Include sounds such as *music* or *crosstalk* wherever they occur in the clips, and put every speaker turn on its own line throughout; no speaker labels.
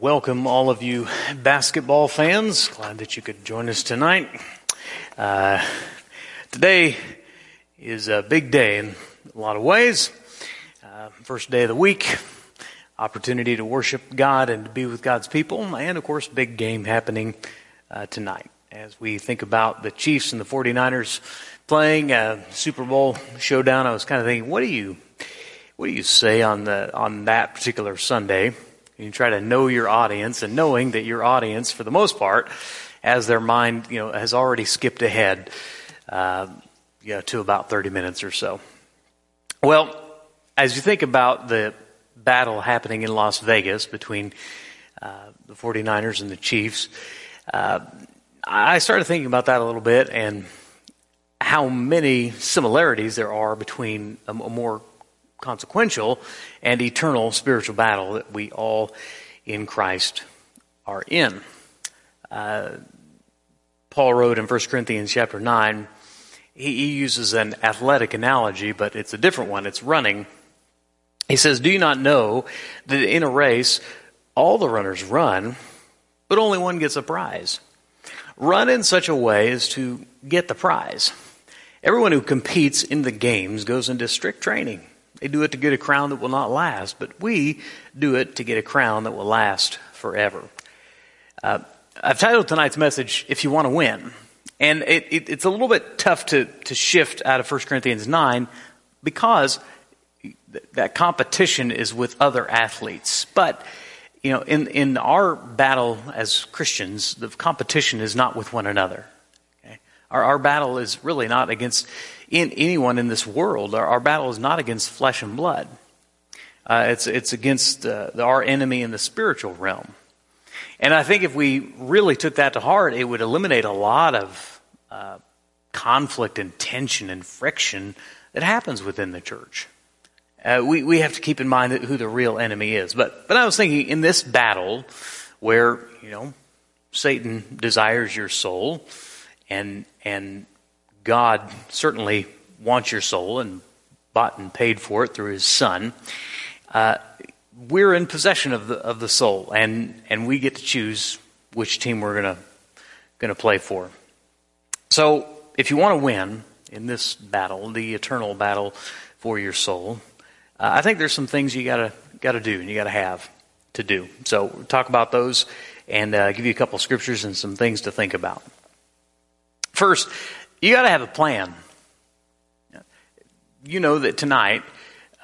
Welcome, all of you basketball fans. Glad that you could join us tonight. Uh, today is a big day in a lot of ways. Uh, first day of the week, opportunity to worship God and to be with God's people, and of course, big game happening uh, tonight. As we think about the Chiefs and the 49ers playing a Super Bowl showdown, I was kind of thinking, what do you, what do you say on the on that particular Sunday? You try to know your audience and knowing that your audience, for the most part, as their mind, you know, has already skipped ahead, uh, you know, to about 30 minutes or so. Well, as you think about the battle happening in Las Vegas between uh, the 49ers and the Chiefs, uh, I started thinking about that a little bit and how many similarities there are between a, a more consequential and eternal spiritual battle that we all in Christ are in. Uh, Paul wrote in 1 Corinthians chapter 9, he, he uses an athletic analogy, but it's a different one. It's running. He says, Do you not know that in a race, all the runners run, but only one gets a prize? Run in such a way as to get the prize. Everyone who competes in the games goes into strict training. They do it to get a crown that will not last, but we do it to get a crown that will last forever. Uh, I've titled tonight's message, If You Want to Win. And it, it, it's a little bit tough to, to shift out of 1 Corinthians 9 because that competition is with other athletes. But, you know, in, in our battle as Christians, the competition is not with one another. Okay? Our, our battle is really not against in anyone in this world. Our, our battle is not against flesh and blood. Uh, it's it's against uh, our enemy in the spiritual realm. And I think if we really took that to heart, it would eliminate a lot of uh, conflict and tension and friction that happens within the church. Uh, we we have to keep in mind who the real enemy is. But but I was thinking in this battle, where you know Satan desires your soul, and and God certainly wants your soul and bought and paid for it through his son. Uh, we're in possession of the, of the soul, and, and we get to choose which team we're going to play for. So, if you want to win in this battle, the eternal battle for your soul, uh, I think there's some things you gotta gotta do and you gotta have to do. So, we'll talk about those and uh, give you a couple scriptures and some things to think about. First, you got to have a plan. You know that tonight,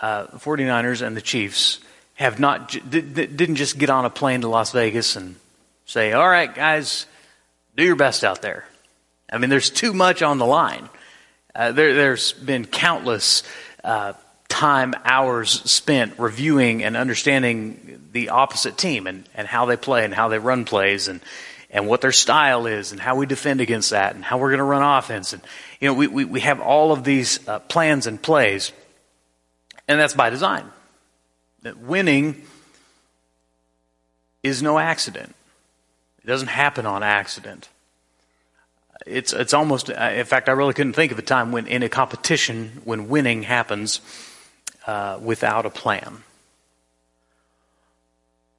uh, the 49ers and the Chiefs have not, didn't just get on a plane to Las Vegas and say, all right, guys, do your best out there. I mean, there's too much on the line. Uh, there, has been countless uh, time, hours spent reviewing and understanding the opposite team and, and how they play and how they run plays and, and what their style is and how we defend against that and how we're going to run offense. And, you know, we, we, we have all of these uh, plans and plays, and that's by design. That winning is no accident. It doesn't happen on accident. It's, it's almost, uh, in fact, I really couldn't think of a time when in a competition when winning happens uh, without a plan.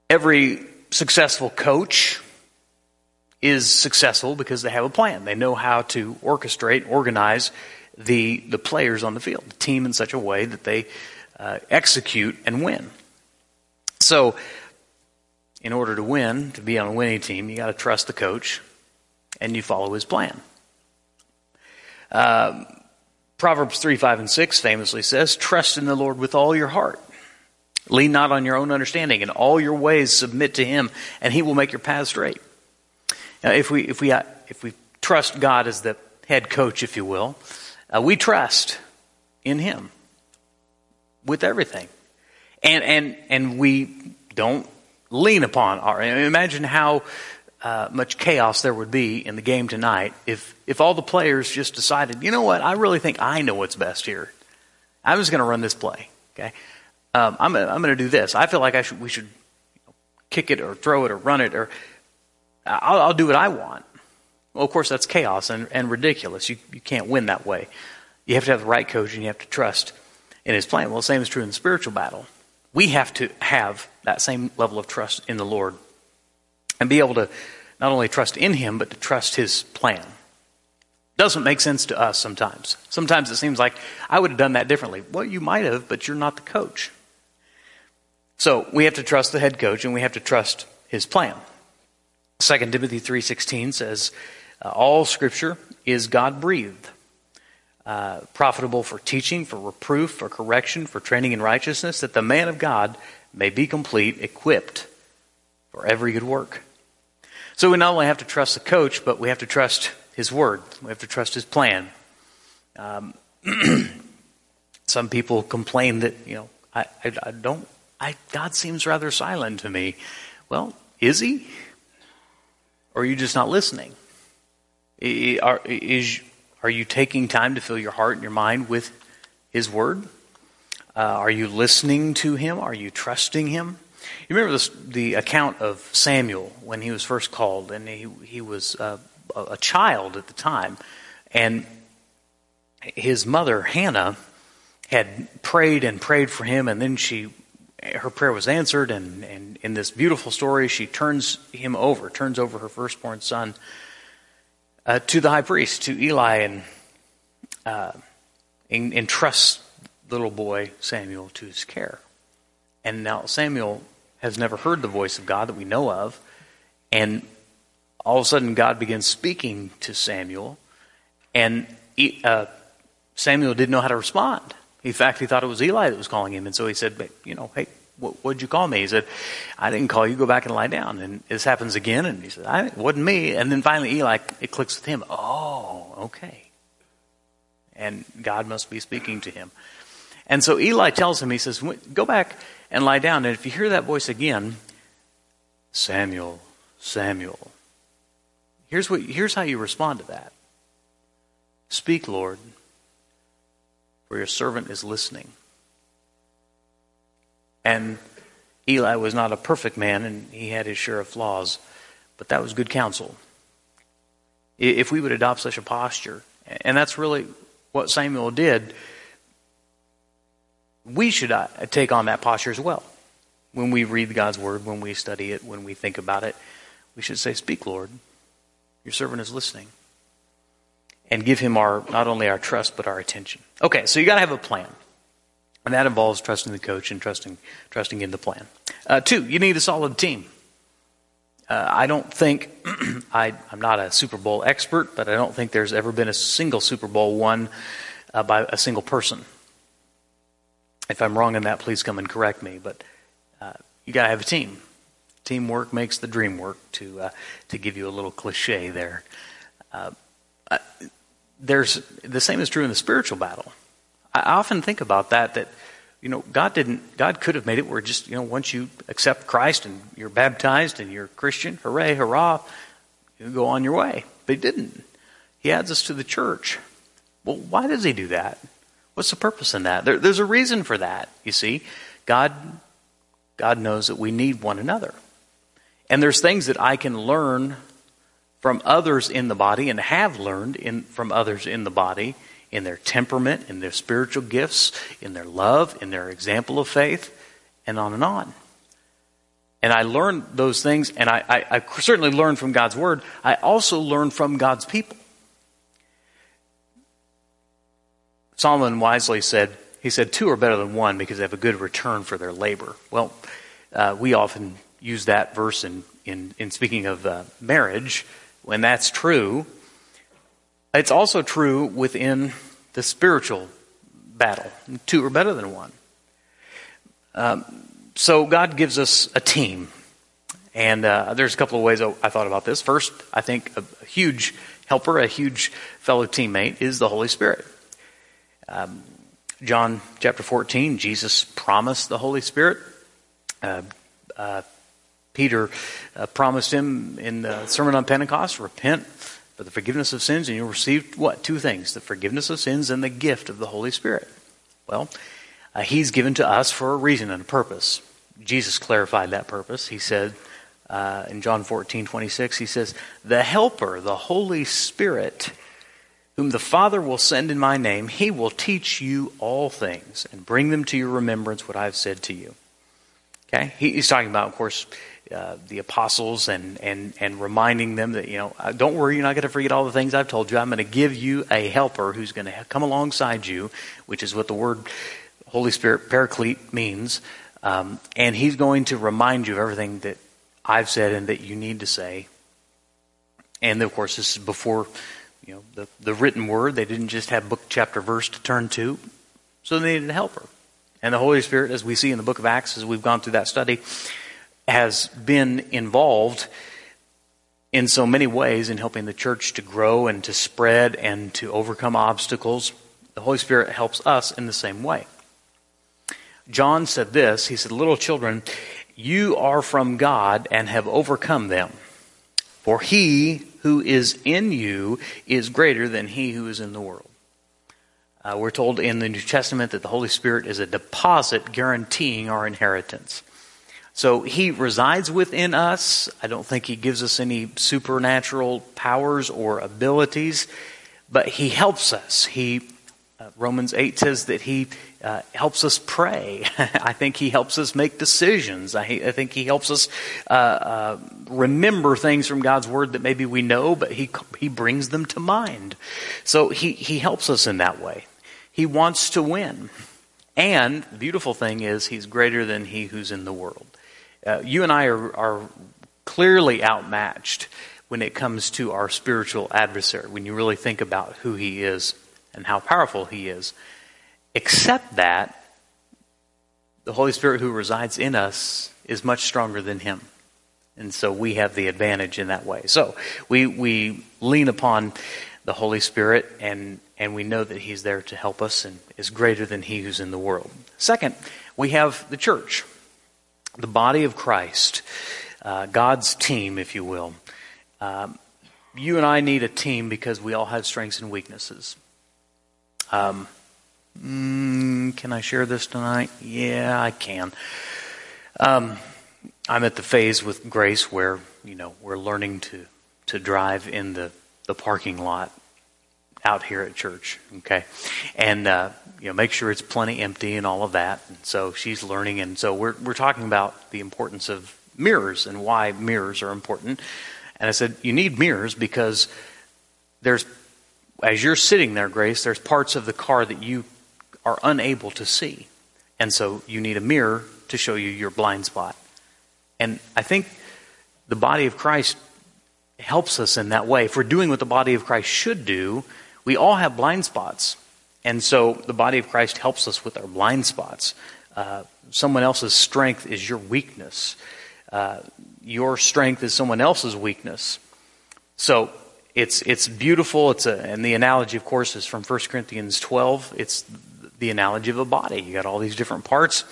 Every successful coach is successful because they have a plan. They know how to orchestrate, organize the, the players on the field, the team in such a way that they uh, execute and win. So, in order to win, to be on a winning team, you got to trust the coach and you follow his plan. Uh, Proverbs 3, 5, and 6 famously says, Trust in the Lord with all your heart. Lean not on your own understanding. In all your ways submit to him, and he will make your path straight. Now, if we if we uh, if we trust God as the head coach, if you will, uh, we trust in Him with everything, and and and we don't lean upon our. Imagine how uh, much chaos there would be in the game tonight if if all the players just decided, you know what, I really think I know what's best here. I'm just going to run this play. Okay, um, I'm I'm going to do this. I feel like I should we should kick it or throw it or run it or I'll, I'll do what I want. Well, of course, that's chaos and, and ridiculous. You, you can't win that way. You have to have the right coach and you have to trust in his plan. Well, the same is true in the spiritual battle. We have to have that same level of trust in the Lord and be able to not only trust in Him, but to trust His plan. Doesn't make sense to us sometimes. Sometimes it seems like I would have done that differently. Well, you might have, but you're not the coach. So we have to trust the head coach and we have to trust his plan. 2 Timothy 3.16 says, uh, All scripture is God-breathed, uh, profitable for teaching, for reproof, for correction, for training in righteousness, that the man of God may be complete, equipped for every good work. So we not only have to trust the coach, but we have to trust his word. We have to trust His plan. Um, *clears throat* some people complain that you know I, I, I don't. I, God seems rather silent to me. Well, is He? Or are you just not listening? Are, is, are you taking time to fill your heart and your mind with His Word? Uh, are you listening to Him? Are you trusting Him? You remember this, the account of Samuel when he was first called, and he, he was uh, a child at the time. And his mother, Hannah, had prayed and prayed for him, and then she, her prayer was answered, and, and in this beautiful story, she turns him over, turns over her firstborn son uh, to the high priest, to Eli, and, uh, entrusts little boy Samuel to his care. And now Samuel has never heard the voice of God that we know of, and all of a sudden God begins speaking to Samuel, and uh, Samuel didn't know how to respond. In fact, he thought it was Eli that was calling him, and so he said, "You know, hey, what, would you call me?" He said, "I didn't call you. Go back and lie down." And this happens again, and he said, "I it wasn't me." And then finally, Eli it clicks with him. Oh, okay. And God must be speaking to him. And so Eli tells him, he says, "Go back and lie down, and if you hear that voice again, Samuel, Samuel." Here's, what, here's how you respond to that Speak, Lord, for your servant is listening. And Eli was not a perfect man, and he had his share of flaws, but that was good counsel. If we would adopt such a posture, and that's really what Samuel did, we should uh, take on that posture as well. When we read God's word, when we study it, when we think about it, we should say, Speak, Lord. Your servant is listening. And give him our not only our trust but our attention. Okay, so you got to have a plan, and that involves trusting the coach and trusting trusting in the plan. Uh, two, you need a solid team. Uh, I don't think *clears throat* I, am not a Super Bowl expert, but I don't think there's ever been a single Super Bowl won uh, by a single person. If I'm wrong in that, please come and correct me. But uh, you got to have a team. Teamwork makes the dream work, to, uh, to give you a little cliche there. Uh, there's, the same is true in the spiritual battle. I often think about that, that, you know, God didn't, God could have made it where just, you know, once you accept Christ and you're baptized and you're a Christian, hooray, hurrah, you go on your way. But He didn't. He adds us to the church. Well, why does He do that? What's the purpose in that? There, there's a reason for that, you see. God, God knows that we need one another. And there's things that I can learn from others in the body and have learned in, from others in the body in their temperament, in their spiritual gifts, in their love, in their example of faith, and on and on. And I learned those things, and I, I, I certainly learned from God's Word. I also learned from God's people. Solomon wisely said, he said, two are better than one because they have a good return for their labor. Well, uh, we often use that verse in, in, in speaking of uh, marriage, when that's true, it's also true within the spiritual battle. Two are better than one. Um, so God gives us a team. And uh, there's a couple of ways I thought about this. First, I think a, huge helper, a huge fellow teammate is the Holy Spirit. Um, John chapter 14, Jesus promised the Holy Spirit. Uh, uh, Peter uh, promised him in the Sermon on Pentecost repent for the forgiveness of sins, and you'll receive what? Two things the forgiveness of sins and the gift of the Holy Spirit. Well, uh, He's given to us for a reason and a purpose. Jesus clarified that purpose. He said uh, in John 14, 26, He says, The Helper, the Holy Spirit, whom the Father will send in my name, He will teach you all things and bring them to your remembrance what I've said to you. Okay? He's talking about, of course, uh, the apostles and, and, and reminding them that, you know, uh, don't worry, you're not going to forget all the things I've told you. I'm going to give you a helper who's going to come alongside you, which is what the word Holy Spirit, paraclete, means. Um, and he's going to remind you of everything that I've said and that you need to say. And of course, this is before you know the, the written word. They didn't just have book, chapter, verse to turn to, so they needed a helper. And the Holy Spirit, as we see in the book of Acts, as we've gone through that study, has been involved in so many ways in helping the church to grow and to spread and to overcome obstacles. The Holy Spirit helps us in the same way. John said this He said, Little children, you are from God and have overcome them. For he who is in you is greater than he who is in the world. Uh, we're told in the New Testament that the Holy Spirit is a deposit guaranteeing our inheritance. So he resides within us. I don't think he gives us any supernatural powers or abilities, but he helps us. He uh, Romans 8 says that he uh, helps us pray. *laughs* I think he helps us make decisions. I, I think he helps us uh, uh, remember things from God's word that maybe we know, but he, he brings them to mind. So he, he helps us in that way. He wants to win. And the beautiful thing is, he's greater than he who's in the world. Uh, you and I are, are clearly outmatched when it comes to our spiritual adversary, when you really think about who he is and how powerful He is. Except that the Holy Spirit who resides in us is much stronger than Him. And so we have the advantage in that way. So we, we lean upon the Holy Spirit and, and we know that He's there to help us and is greater than He who's in the world. Second, we have the church, the body of Christ, uh, God's team, if you will. Um, you and I need a team because we all have strengths and weaknesses. Um, mm, can I share this tonight? Yeah, I can. Um, I'm at the phase with Grace where you know we're learning to to drive in the the parking lot out here at church. Okay, and uh, you know make sure it's plenty empty and all of that. And so she's learning, and so we're we're talking about the importance of mirrors and why mirrors are important. And I said you need mirrors because there's as you're sitting there, Grace, there's parts of the car that you are unable to see. And so you need a mirror to show you your blind spot. And I think the body of Christ helps us in that way. If we're doing what the body of Christ should do, we all have blind spots. And so the body of Christ helps us with our blind spots. Uh, someone else's strength is your weakness. Uh, your strength is someone else's weakness. So it's, it's beautiful. It's a, and the analogy, of course, is from 1 Corinthians 12. It's the analogy of a body. You got all these different parts.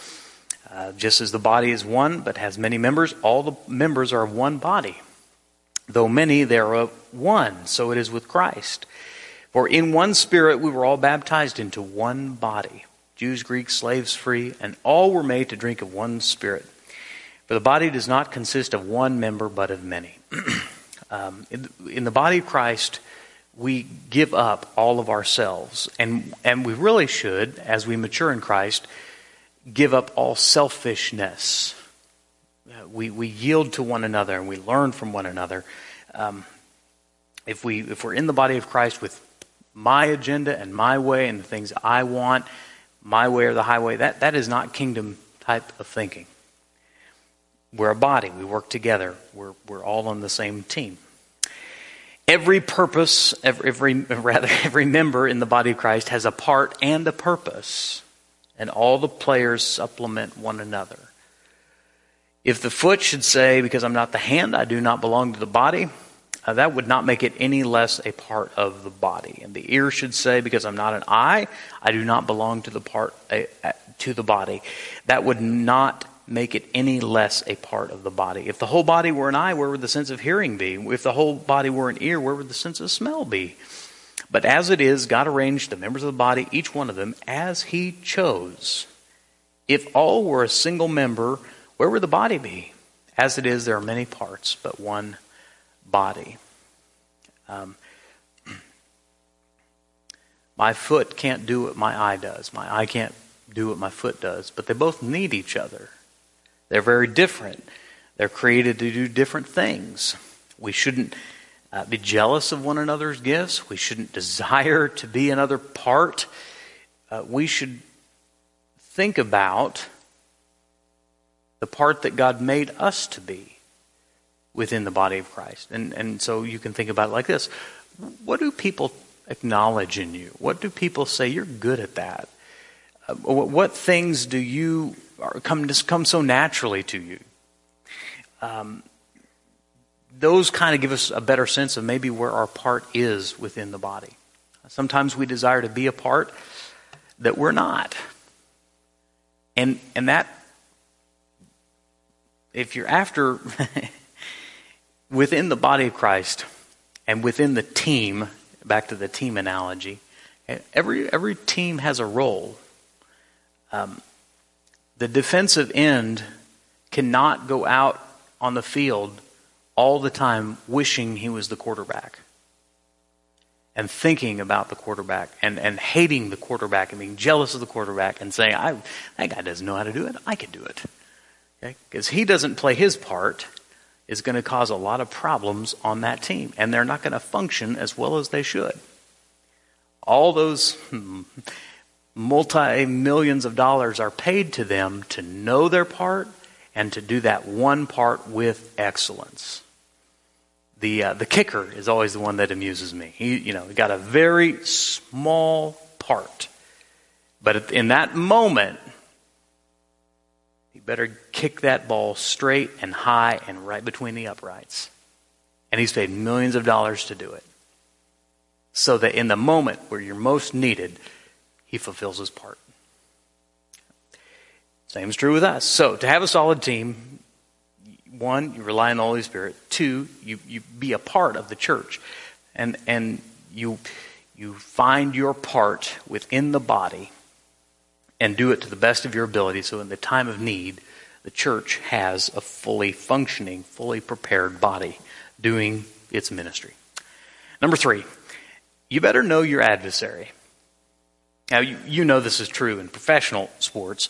Uh, just as the body is one but has many members, all the members are of one body. Though many, they are of one. So it is with Christ. For in one spirit we were all baptized into one body Jews, Greeks, slaves, free, and all were made to drink of one spirit. For the body does not consist of one member, but of many. *clears throat* Um, in, in, the body of Christ, we give up all of ourselves. And, and we really should, as we mature in Christ, give up all selfishness. Uh, we, we yield to one another and we learn from one another. Um, if, we, if we're in the body of Christ with my agenda and my way and the things I want, my way or the highway, that, that is not kingdom type of thinking. We're a body. We work together. We're, we're all on the same team. Every purpose, every, every, *laughs* rather, every member in the body of Christ has a part and a purpose, and all the players supplement one another. If the foot should say, Because I'm not the hand, I do not belong to the body, uh, that would not make it any less a part of the body. And the ear should say, Because I'm not an eye, I do not belong to the part uh, to the body. That would not make it any less a part of the body. If the whole body were an eye, where would the sense of hearing be? If the whole body were an ear, where would the sense of smell be? But as it is, God arranged the members of the body, each one of them, as He chose. If all were a single member, where would the body be? As it is, there are many parts, but one body. Um, my foot can't do what my eye does. My eye can't do what my foot does, but they both need each other. They're very different, They're created to do different things. We shouldn't uh, be jealous of one another's gifts. We shouldn't *laughs* desire to be another part. Uh, we should think about the part that God made us to be within the body of Christ. And, and so you can think about it like this What do people acknowledge in you? What do people say? You're good at that. Uh, what things do you come come so naturally to you? Um, those kind of give us a better sense of maybe where our part is within the body. Sometimes we desire to be a part that we're not. And and that if you're after *laughs* within the body of Christ and within the team, back to the team analogy, every every team has a role. Um, the defensive end cannot go out on the field all the time wishing he was the quarterback and thinking about the quarterback and, and hating the quarterback and being jealous of the quarterback and saying, I, that guy doesn't know how to do it. I can do it. Because okay? he doesn't play his part is going to cause a lot of problems on that team. And they're not going to function as well as they should. All those multi millions of dollars are paid to them to know their part and to do that one part with excellence the uh, the kicker is always the one that amuses me. He, you know, got a very small part, but in that moment, better kick that ball straight and high and right between the uprights. And he's paid millions of dollars to do it, so that in the moment where you're most needed, he fulfills his part. Same is true with us. So to have a solid team, one, you rely on the Holy Spirit. Two, you, you be a part of the church. And, and you, you find your part within the body and do it to the best of your ability so in the time of need, the church has a fully functioning, fully prepared body doing its ministry. Number three, you better know your adversary. Now, you, you know this is true in professional sports.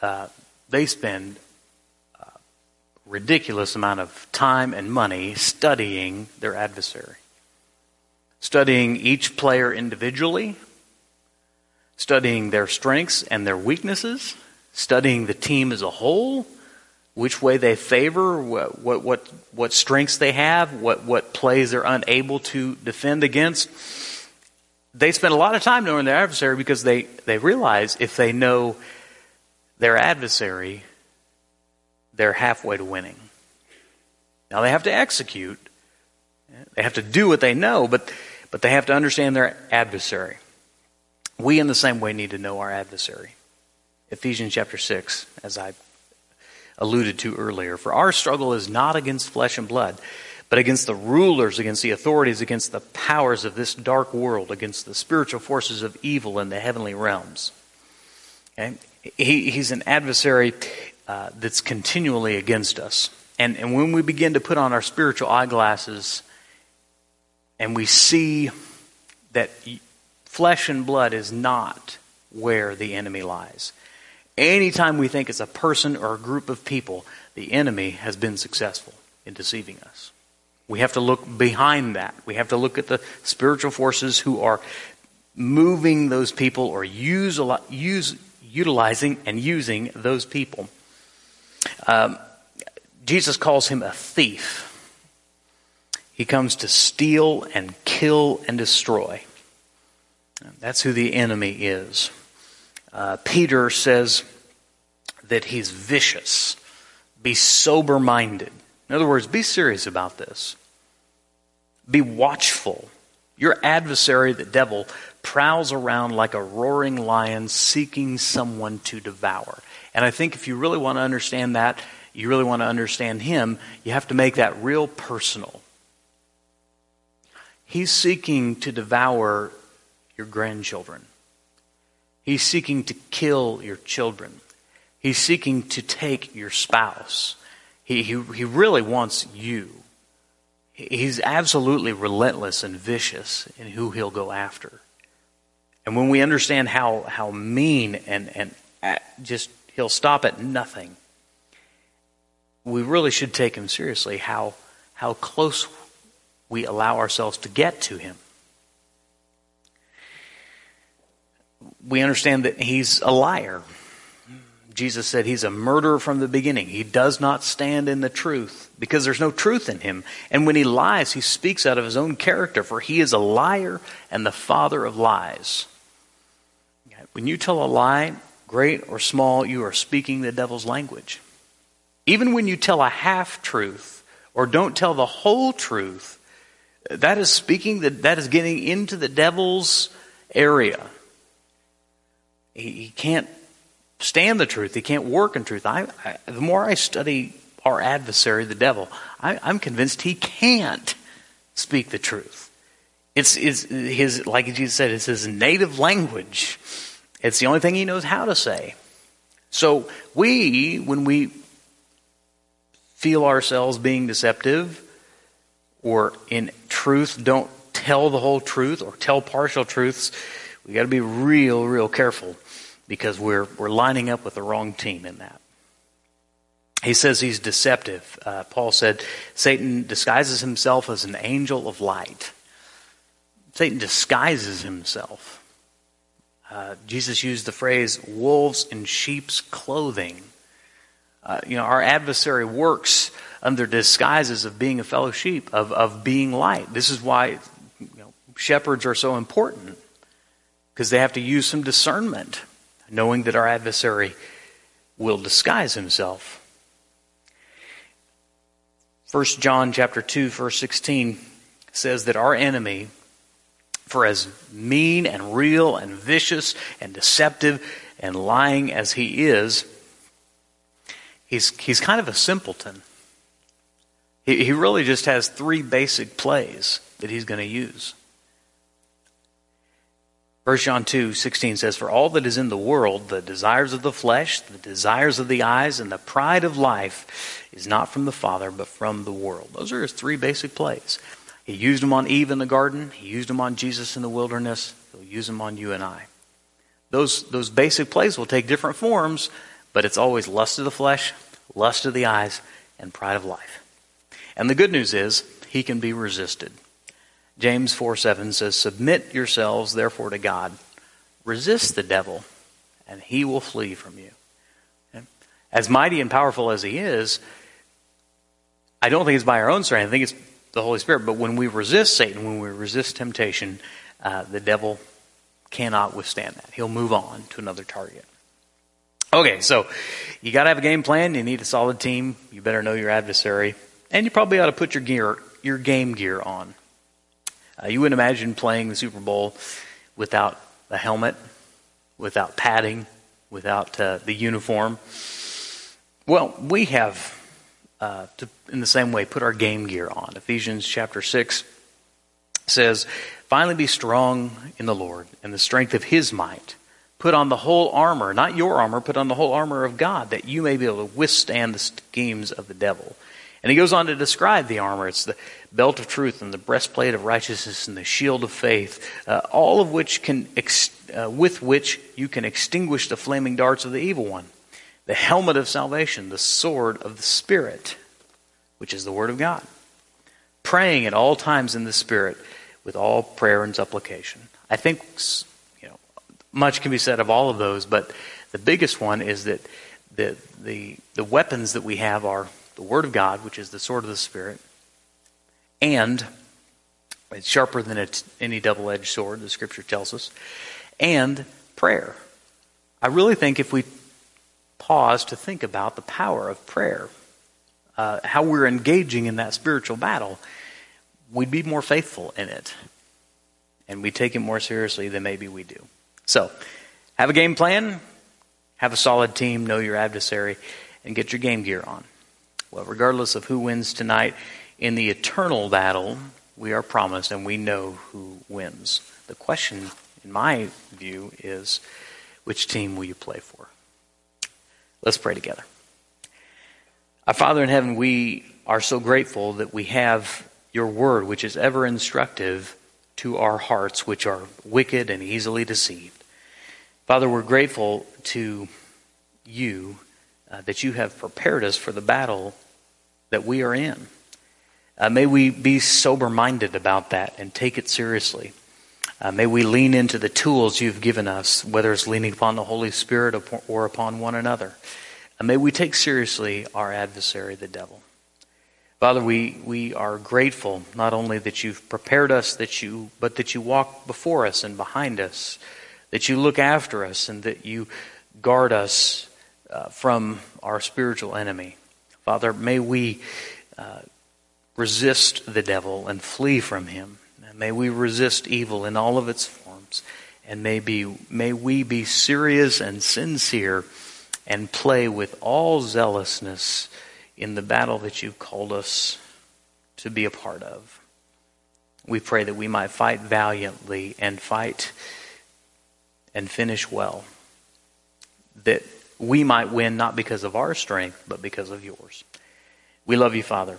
Uh, they spend a ridiculous amount of time and money studying their adversary, studying each player individually, studying their strengths and their weaknesses, studying the team as a whole, which way they favor, what, what, what, what strengths they have, what, what plays they're unable to defend against. They spend a lot of time knowing their adversary because they, they realize if they know their adversary, they're halfway to winning. Now they have to execute. They have to do what they know, but, but they have to understand their adversary. We, in the same way, need to know our adversary. Ephesians chapter 6, as I alluded to earlier. For our struggle is not against flesh and blood, but against the rulers, against the authorities, against the powers of this dark world, against the spiritual forces of evil in the heavenly realms. He, he's an adversary uh, that's continually against us. And, and when we begin to put on our spiritual eyeglasses and we see that flesh and blood is not where the enemy lies. Anytime we think it's a person or a group of people, the enemy has been successful in deceiving us. We have to look behind that. We have to look at the spiritual forces who are moving those people or use, use, utilizing and using those people um, Jesus calls him a thief. He comes to steal and kill and destroy. That's who the enemy is. Uh, Peter says that he's vicious. Be sober minded. In other words, be serious about this. Be watchful. Your adversary, the devil, prowls around like a roaring lion seeking someone to devour. And I think if you really want to understand that, you really want to understand him, you have to make that real personal. He's seeking to devour your grandchildren. He's seeking to kill your children. He's seeking to take your spouse. He, he, he really wants you. He's absolutely relentless and vicious in who he'll go after. And when we understand how, how mean and, and uh, just He'll stop at nothing. we really should take him seriously how, how close we allow ourselves to get to him. We understand that he's a liar. Jesus said he's a murderer from the beginning. He does not stand in the truth because there's no truth in him. And when he lies, he speaks out of his own character, for he is a liar and the father of lies. When you tell a lie, great or small, you are speaking the devil's language. Even when you tell a half truth or don't tell the whole truth, that is speaking, that, that is getting into the devil's area. He, he can't stand the truth. He can't work in truth. I, I, the more I study our adversary, the devil, I, I'm convinced he can't speak the truth. It's, it's his, like Jesus said, it's his native language. It's the only thing he knows how to say. So we, when we feel ourselves being deceptive or in truth don't tell the whole truth or tell partial truths, we got to be real, real careful because we're, we're lining up with the wrong team in that. He says he's deceptive. Uh, Paul said Satan disguises himself as an angel of light. Satan disguises himself. Uh, Jesus used the phrase wolves in sheep's clothing. Uh, you know, our adversary works under disguises of being a fellow sheep, of, of being light. This is why you know, shepherds are so important, because they have to use some discernment knowing that our adversary will disguise himself. 1 John chapter 2 verse 16 says that our enemy for as mean and real and vicious and deceptive and lying as he is he's he's kind of a simpleton. He, he really just has three basic plays that he's going to use. 1 John 2 16 says, For all that is in the world, the desires of the flesh, the desires of the eyes, and the pride of life is not from the Father, but from the world. Those are his three basic plays. He used them on Eve in the garden, he used them on Jesus in the wilderness, he'll use them on you and I. Those, those basic plays will take different forms, but it's always lust of the flesh, lust of the eyes, and pride of life. And the good news is, he can be resisted. James 4 7 says, Submit yourselves therefore to God. Resist the devil, and he will flee from you. As mighty and powerful as he is, I don't think it's by our own strength. I think it's the Holy Spirit. But when we resist Satan, when we resist temptation, uh, the devil cannot withstand that. He'll move on to another target. Okay, so you got to have a game plan. You need a solid team. You better know your adversary, and you probably ought to put your gear, your game gear on. Uh, you wouldn't imagine playing the Super Bowl without a helmet, without padding, without uh, the uniform. Well, we have, uh, to, in the same way, put our game gear on. Ephesians chapter 6 says, Finally be strong in the Lord and the strength of his might. Put on the whole armor, not your armor, put on the whole armor of God, that you may be able to withstand the schemes of the devil. And he goes on to describe the armor. It's the belt of truth and the breastplate of righteousness and the shield of faith, uh, all of which can, ex- uh, with which you can extinguish the flaming darts of the evil one. The helmet of salvation, the sword of the Spirit, which is the Word of God. Praying at all times in the Spirit with all prayer and supplication. I think you know much can be said of all of those, but the biggest one is that the the, the weapons that we have are the Word of God, which is the sword of the Spirit, and it's sharper than any double edged sword, the Scripture tells us, and prayer. I really think if we pause to think about the power of prayer, uh, how we're engaging in that spiritual battle, we'd be more faithful in it. And we take it more seriously than maybe we do. So, have a game plan, have a solid team, know your adversary, and get your game gear on. Well, regardless of who wins tonight, in the eternal battle, we are promised and we know who wins. The question, in my view, is which team will you play for? Let's pray together. Our Father in heaven, we are so grateful that we have your word, which is ever instructive to our hearts, which are wicked and easily deceived. Father, we're grateful to you uh, that you have prepared us for the battle that we are in. Uh, may we be sober minded about that and take it seriously. Uh, may we lean into the tools you've given us, whether it's leaning upon the Holy Spirit or upon one another. And may we take seriously our adversary, the devil. Father, we, we are grateful not only that you've prepared us, that you, but that you walk before us and behind us, that you look after us, and that you guard us uh, from our spiritual enemy. Father, may we uh, resist the devil and flee from him. May we resist evil in all of its forms. And may, be, may we be serious and sincere and play with all zealousness in the battle that you've called us to be a part of. We pray that we might fight valiantly and fight and finish well. That we might win not because of our strength, but because of yours. We love you, Father,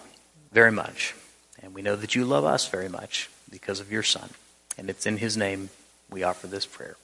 very much. And we know that you love us very much because of your Son. And it's in his name we offer this prayer.